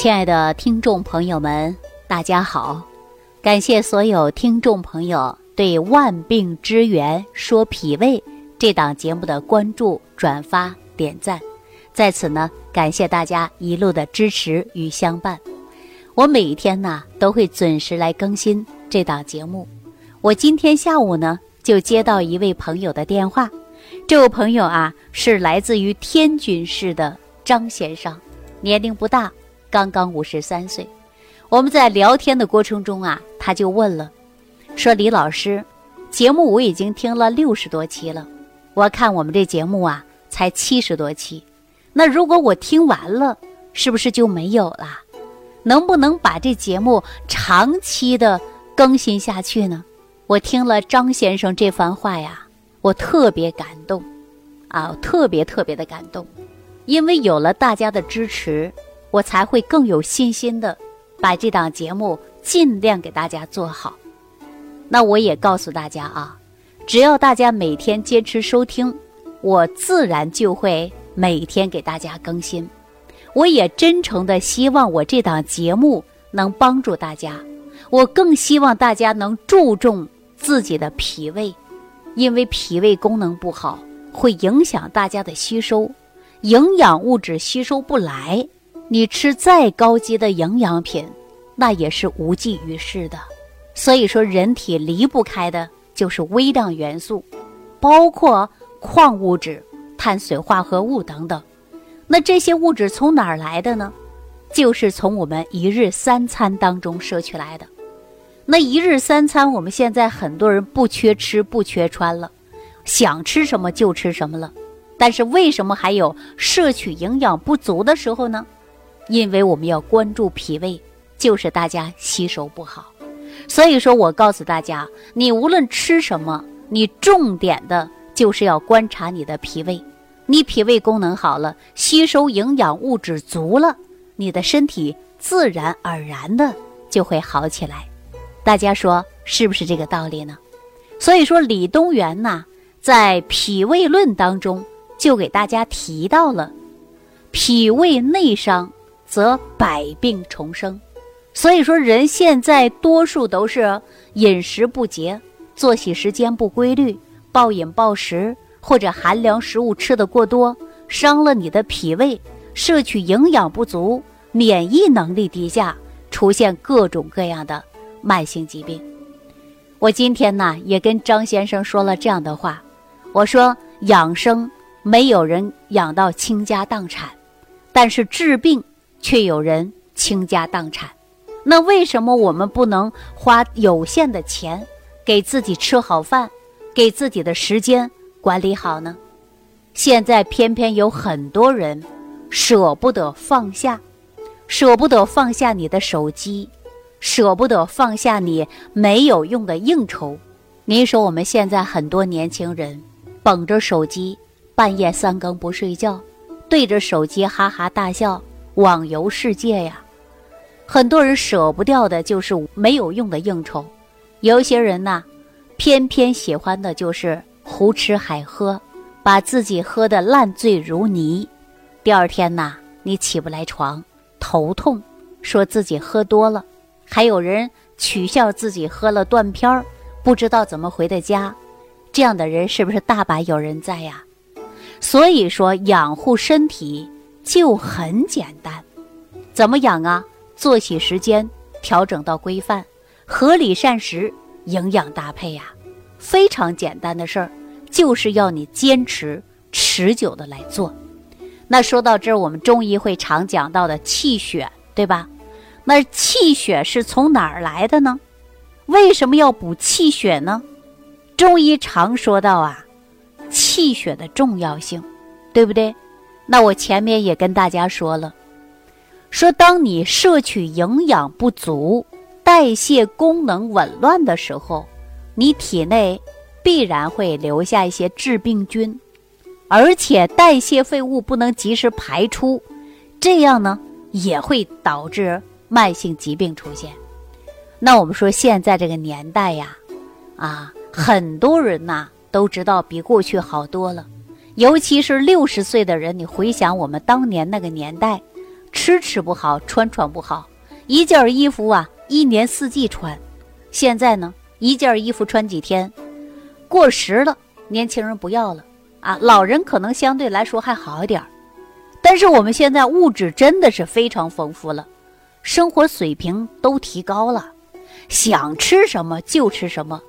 亲爱的听众朋友们，大家好！感谢所有听众朋友对《万病之源说脾胃》这档节目的关注、转发、点赞，在此呢，感谢大家一路的支持与相伴。我每一天呢都会准时来更新这档节目。我今天下午呢就接到一位朋友的电话，这位朋友啊是来自于天津市的张先生，年龄不大。刚刚五十三岁，我们在聊天的过程中啊，他就问了，说：“李老师，节目我已经听了六十多期了，我看我们这节目啊才七十多期，那如果我听完了，是不是就没有了？能不能把这节目长期的更新下去呢？”我听了张先生这番话呀，我特别感动，啊，特别特别的感动，因为有了大家的支持。我才会更有信心的把这档节目尽量给大家做好。那我也告诉大家啊，只要大家每天坚持收听，我自然就会每天给大家更新。我也真诚的希望我这档节目能帮助大家。我更希望大家能注重自己的脾胃，因为脾胃功能不好会影响大家的吸收，营养物质吸收不来。你吃再高级的营养品，那也是无济于事的。所以说，人体离不开的就是微量元素，包括矿物质、碳水化合物等等。那这些物质从哪儿来的呢？就是从我们一日三餐当中摄取来的。那一日三餐，我们现在很多人不缺吃不缺穿了，想吃什么就吃什么了。但是为什么还有摄取营养不足的时候呢？因为我们要关注脾胃，就是大家吸收不好，所以说我告诉大家，你无论吃什么，你重点的就是要观察你的脾胃，你脾胃功能好了，吸收营养物质足了，你的身体自然而然的就会好起来。大家说是不是这个道理呢？所以说李东垣呐，在《脾胃论》当中就给大家提到了脾胃内伤。则百病重生，所以说人现在多数都是饮食不节，作息时间不规律，暴饮暴食或者寒凉食物吃的过多，伤了你的脾胃，摄取营养不足，免疫能力低下，出现各种各样的慢性疾病。我今天呢也跟张先生说了这样的话，我说养生没有人养到倾家荡产，但是治病。却有人倾家荡产，那为什么我们不能花有限的钱，给自己吃好饭，给自己的时间管理好呢？现在偏偏有很多人舍不得放下，舍不得放下你的手机，舍不得放下你没有用的应酬。您说我们现在很多年轻人捧着手机，半夜三更不睡觉，对着手机哈哈大笑。网游世界呀，很多人舍不掉的就是没有用的应酬，有些人呢，偏偏喜欢的就是胡吃海喝，把自己喝得烂醉如泥。第二天呢，你起不来床，头痛，说自己喝多了。还有人取笑自己喝了断片儿，不知道怎么回的家。这样的人是不是大把有人在呀？所以说，养护身体。就很简单，怎么养啊？作息时间调整到规范，合理膳食，营养搭配呀，非常简单的事儿，就是要你坚持持久的来做。那说到这儿，我们中医会常讲到的气血，对吧？那气血是从哪儿来的呢？为什么要补气血呢？中医常说到啊，气血的重要性，对不对？那我前面也跟大家说了，说当你摄取营养不足、代谢功能紊乱的时候，你体内必然会留下一些致病菌，而且代谢废物不能及时排出，这样呢也会导致慢性疾病出现。那我们说现在这个年代呀，啊，很多人呐都知道比过去好多了。尤其是六十岁的人，你回想我们当年那个年代，吃吃不好，穿穿不好，一件衣服啊，一年四季穿。现在呢，一件衣服穿几天，过时了，年轻人不要了啊，老人可能相对来说还好一点但是我们现在物质真的是非常丰富了，生活水平都提高了，想吃什么就吃什么。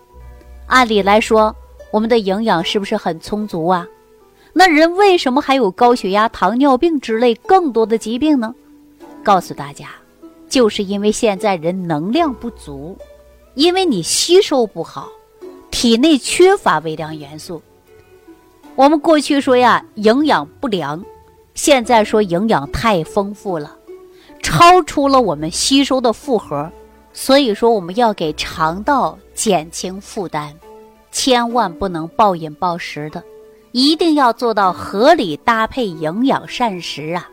按理来说，我们的营养是不是很充足啊？那人为什么还有高血压、糖尿病之类更多的疾病呢？告诉大家，就是因为现在人能量不足，因为你吸收不好，体内缺乏微量元素。我们过去说呀，营养不良。现在说营养太丰富了，超出了我们吸收的负荷，所以说我们要给肠道减轻负担，千万不能暴饮暴食的，一定要做到合理搭配营养膳食啊。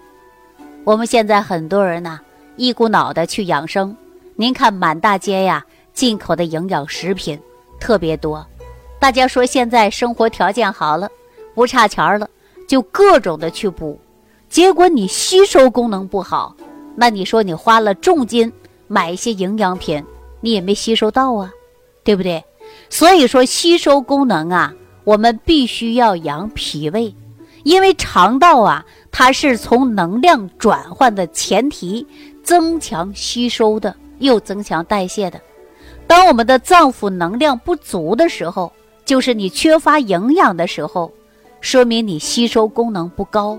我们现在很多人呢，一股脑的去养生，您看满大街呀，进口的营养食品特别多，大家说现在生活条件好了，不差钱了，就各种的去补。结果你吸收功能不好，那你说你花了重金买一些营养品，你也没吸收到啊，对不对？所以说吸收功能啊，我们必须要养脾胃，因为肠道啊，它是从能量转换的前提，增强吸收的，又增强代谢的。当我们的脏腑能量不足的时候，就是你缺乏营养的时候，说明你吸收功能不高。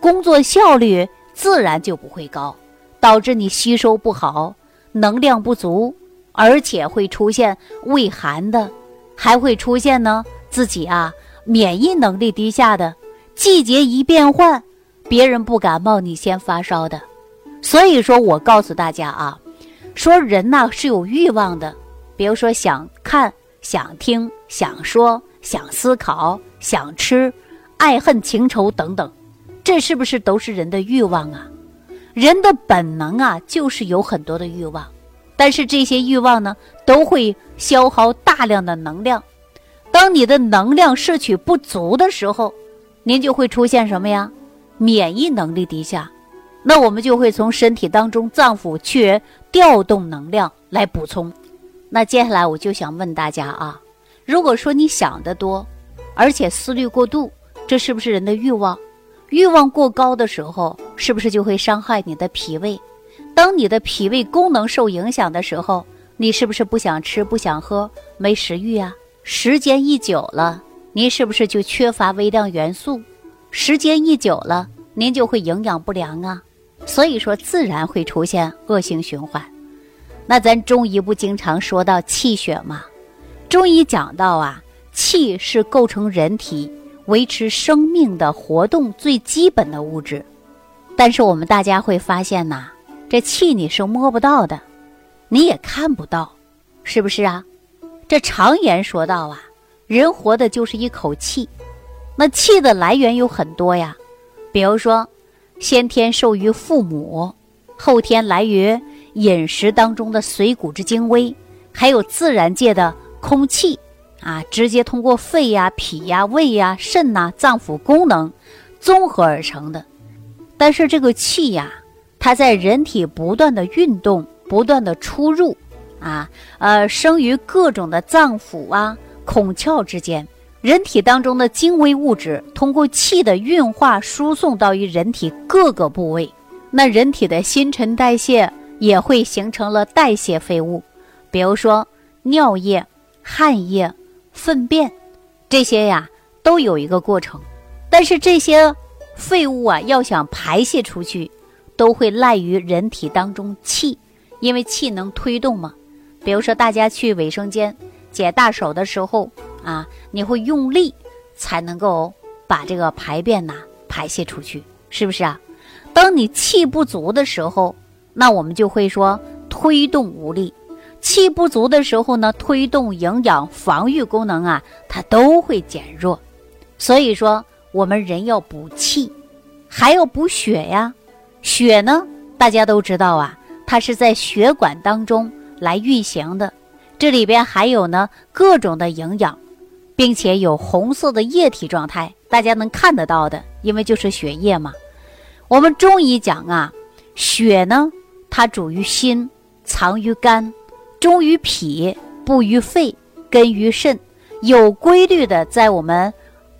工作效率自然就不会高，导致你吸收不好，能量不足，而且会出现胃寒的，还会出现呢自己啊免疫能力低下的。季节一变换，别人不感冒，你先发烧的。所以说我告诉大家啊，说人呐是有欲望的，比如说想看、想听、想说、想思考、想吃、爱恨情仇等等。这是不是都是人的欲望啊？人的本能啊，就是有很多的欲望，但是这些欲望呢，都会消耗大量的能量。当你的能量摄取不足的时候，您就会出现什么呀？免疫能力低下，那我们就会从身体当中脏腑去调动能量来补充。那接下来我就想问大家啊，如果说你想得多，而且思虑过度，这是不是人的欲望？欲望过高的时候，是不是就会伤害你的脾胃？当你的脾胃功能受影响的时候，你是不是不想吃、不想喝、没食欲啊？时间一久了，您是不是就缺乏微量元素？时间一久了，您就会营养不良啊。所以说，自然会出现恶性循环。那咱中医不经常说到气血吗？中医讲到啊，气是构成人体。维持生命的活动最基本的物质，但是我们大家会发现呐，这气你是摸不到的，你也看不到，是不是啊？这常言说道啊，人活的就是一口气，那气的来源有很多呀，比如说，先天受于父母，后天来于饮食当中的水谷之精微，还有自然界的空气。啊，直接通过肺呀、脾呀、胃呀、肾呐脏腑功能综合而成的。但是这个气呀，它在人体不断的运动、不断的出入，啊，呃，生于各种的脏腑啊、孔窍之间。人体当中的精微物质通过气的运化输送到于人体各个部位。那人体的新陈代谢也会形成了代谢废物，比如说尿液、汗液。粪便，这些呀都有一个过程，但是这些废物啊要想排泄出去，都会赖于人体当中气，因为气能推动嘛。比如说大家去卫生间解大手的时候啊，你会用力才能够把这个排便呐排泄出去，是不是啊？当你气不足的时候，那我们就会说推动无力。气不足的时候呢，推动营养防御功能啊，它都会减弱。所以说，我们人要补气，还要补血呀。血呢，大家都知道啊，它是在血管当中来运行的。这里边还有呢各种的营养，并且有红色的液体状态，大家能看得到的，因为就是血液嘛。我们中医讲啊，血呢，它主于心，藏于肝，中于脾，布于肺，根于肾，有规律的在我们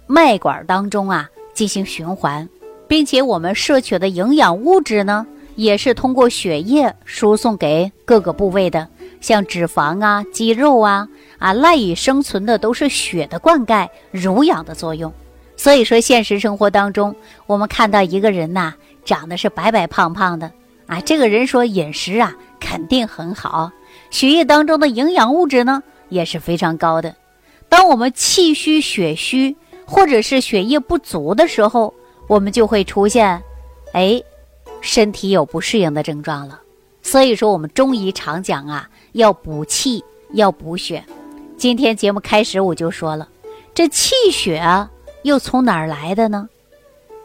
脉管当中啊进行循环，并且我们摄取的营养物质呢，也是通过血液输送给各个部位的，像脂肪啊、肌肉啊啊，赖以生存的都是血的灌溉、濡养的作用。所以说，现实生活当中，我们看到一个人呐，长得是白白胖胖的啊，这个人说饮食啊肯定很好，血液当中的营养物质呢也是非常高的。当我们气虚、血虚或者是血液不足的时候，我们就会出现，哎，身体有不适应的症状了。所以说，我们中医常讲啊，要补气，要补血。今天节目开始我就说了，这气血啊。又从哪儿来的呢？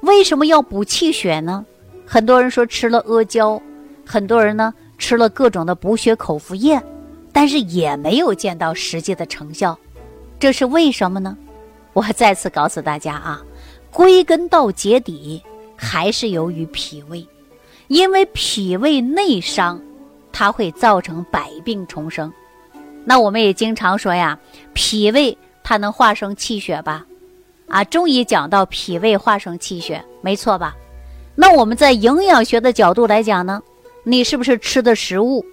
为什么要补气血呢？很多人说吃了阿胶，很多人呢吃了各种的补血口服液，但是也没有见到实际的成效，这是为什么呢？我再次告诉大家啊，归根到结底还是由于脾胃，因为脾胃内伤，它会造成百病重生。那我们也经常说呀，脾胃它能化生气血吧？啊，中医讲到脾胃化生气血，没错吧？那我们在营养学的角度来讲呢，你是不是吃的食物，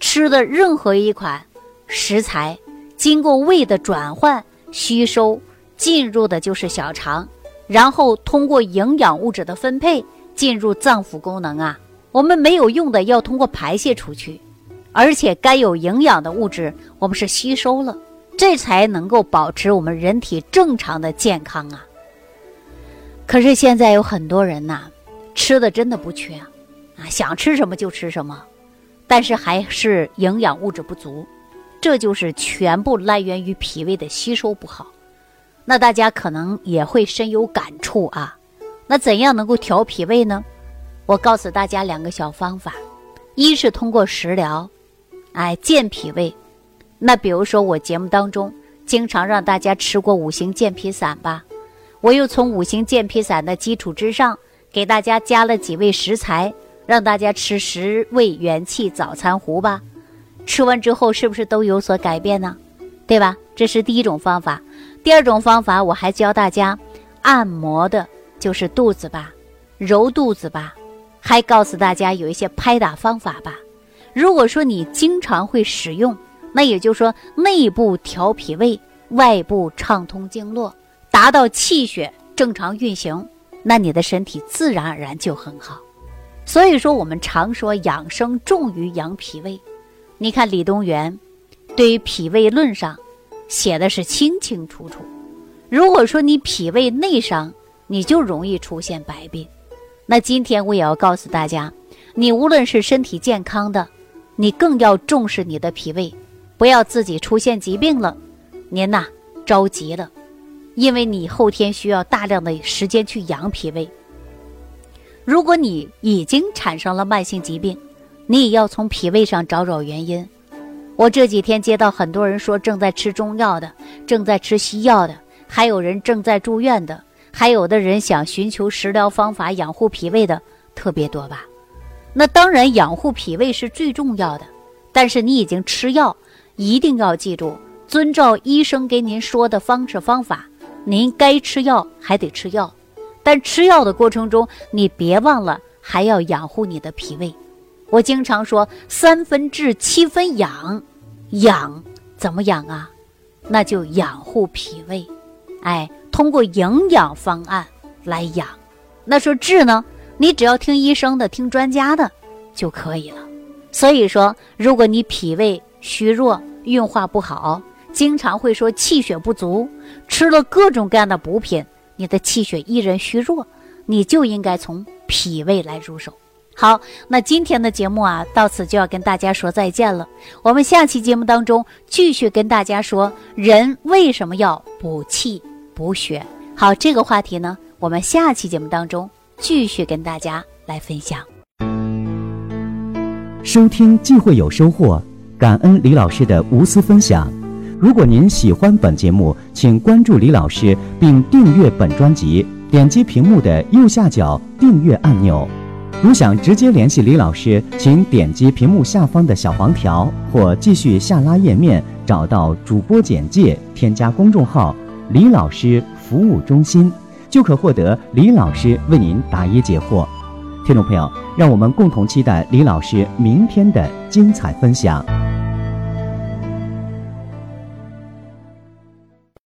吃的任何一款食材，经过胃的转换吸收，进入的就是小肠，然后通过营养物质的分配进入脏腑功能啊。我们没有用的要通过排泄出去，而且该有营养的物质我们是吸收了。这才能够保持我们人体正常的健康啊！可是现在有很多人呐，吃的真的不缺啊，想吃什么就吃什么，但是还是营养物质不足，这就是全部来源于脾胃的吸收不好。那大家可能也会深有感触啊。那怎样能够调脾胃呢？我告诉大家两个小方法：一是通过食疗，哎，健脾胃。那比如说，我节目当中经常让大家吃过五行健脾散吧，我又从五行健脾散的基础之上，给大家加了几味食材，让大家吃十味元气早餐糊吧。吃完之后是不是都有所改变呢？对吧？这是第一种方法。第二种方法，我还教大家按摩的，就是肚子吧，揉肚子吧，还告诉大家有一些拍打方法吧。如果说你经常会使用。那也就是说，内部调脾胃，外部畅通经络，达到气血正常运行，那你的身体自然而然就很好。所以说，我们常说养生重于养脾胃。你看李东垣对于脾胃论上写的是清清楚楚。如果说你脾胃内伤，你就容易出现百病。那今天我也要告诉大家，你无论是身体健康的，你更要重视你的脾胃。不要自己出现疾病了，您呐着急了，因为你后天需要大量的时间去养脾胃。如果你已经产生了慢性疾病，你也要从脾胃上找找原因。我这几天接到很多人说正在吃中药的，正在吃西药的，还有人正在住院的，还有的人想寻求食疗方法养护脾胃的特别多吧？那当然养护脾胃是最重要的，但是你已经吃药。一定要记住，遵照医生给您说的方式方法，您该吃药还得吃药，但吃药的过程中，你别忘了还要养护你的脾胃。我经常说三分治七分养，养怎么养啊？那就养护脾胃，哎，通过营养方案来养。那说治呢，你只要听医生的，听专家的就可以了。所以说，如果你脾胃，虚弱、运化不好，经常会说气血不足，吃了各种各样的补品，你的气血依然虚弱，你就应该从脾胃来入手。好，那今天的节目啊，到此就要跟大家说再见了。我们下期节目当中继续跟大家说，人为什么要补气补血？好，这个话题呢，我们下期节目当中继续跟大家来分享。收听既会有收获。感恩李老师的无私分享。如果您喜欢本节目，请关注李老师并订阅本专辑，点击屏幕的右下角订阅按钮。如想直接联系李老师，请点击屏幕下方的小黄条，或继续下拉页面，找到主播简介，添加公众号“李老师服务中心”，就可获得李老师为您答疑解惑。听众朋友，让我们共同期待李老师明天的精彩分享。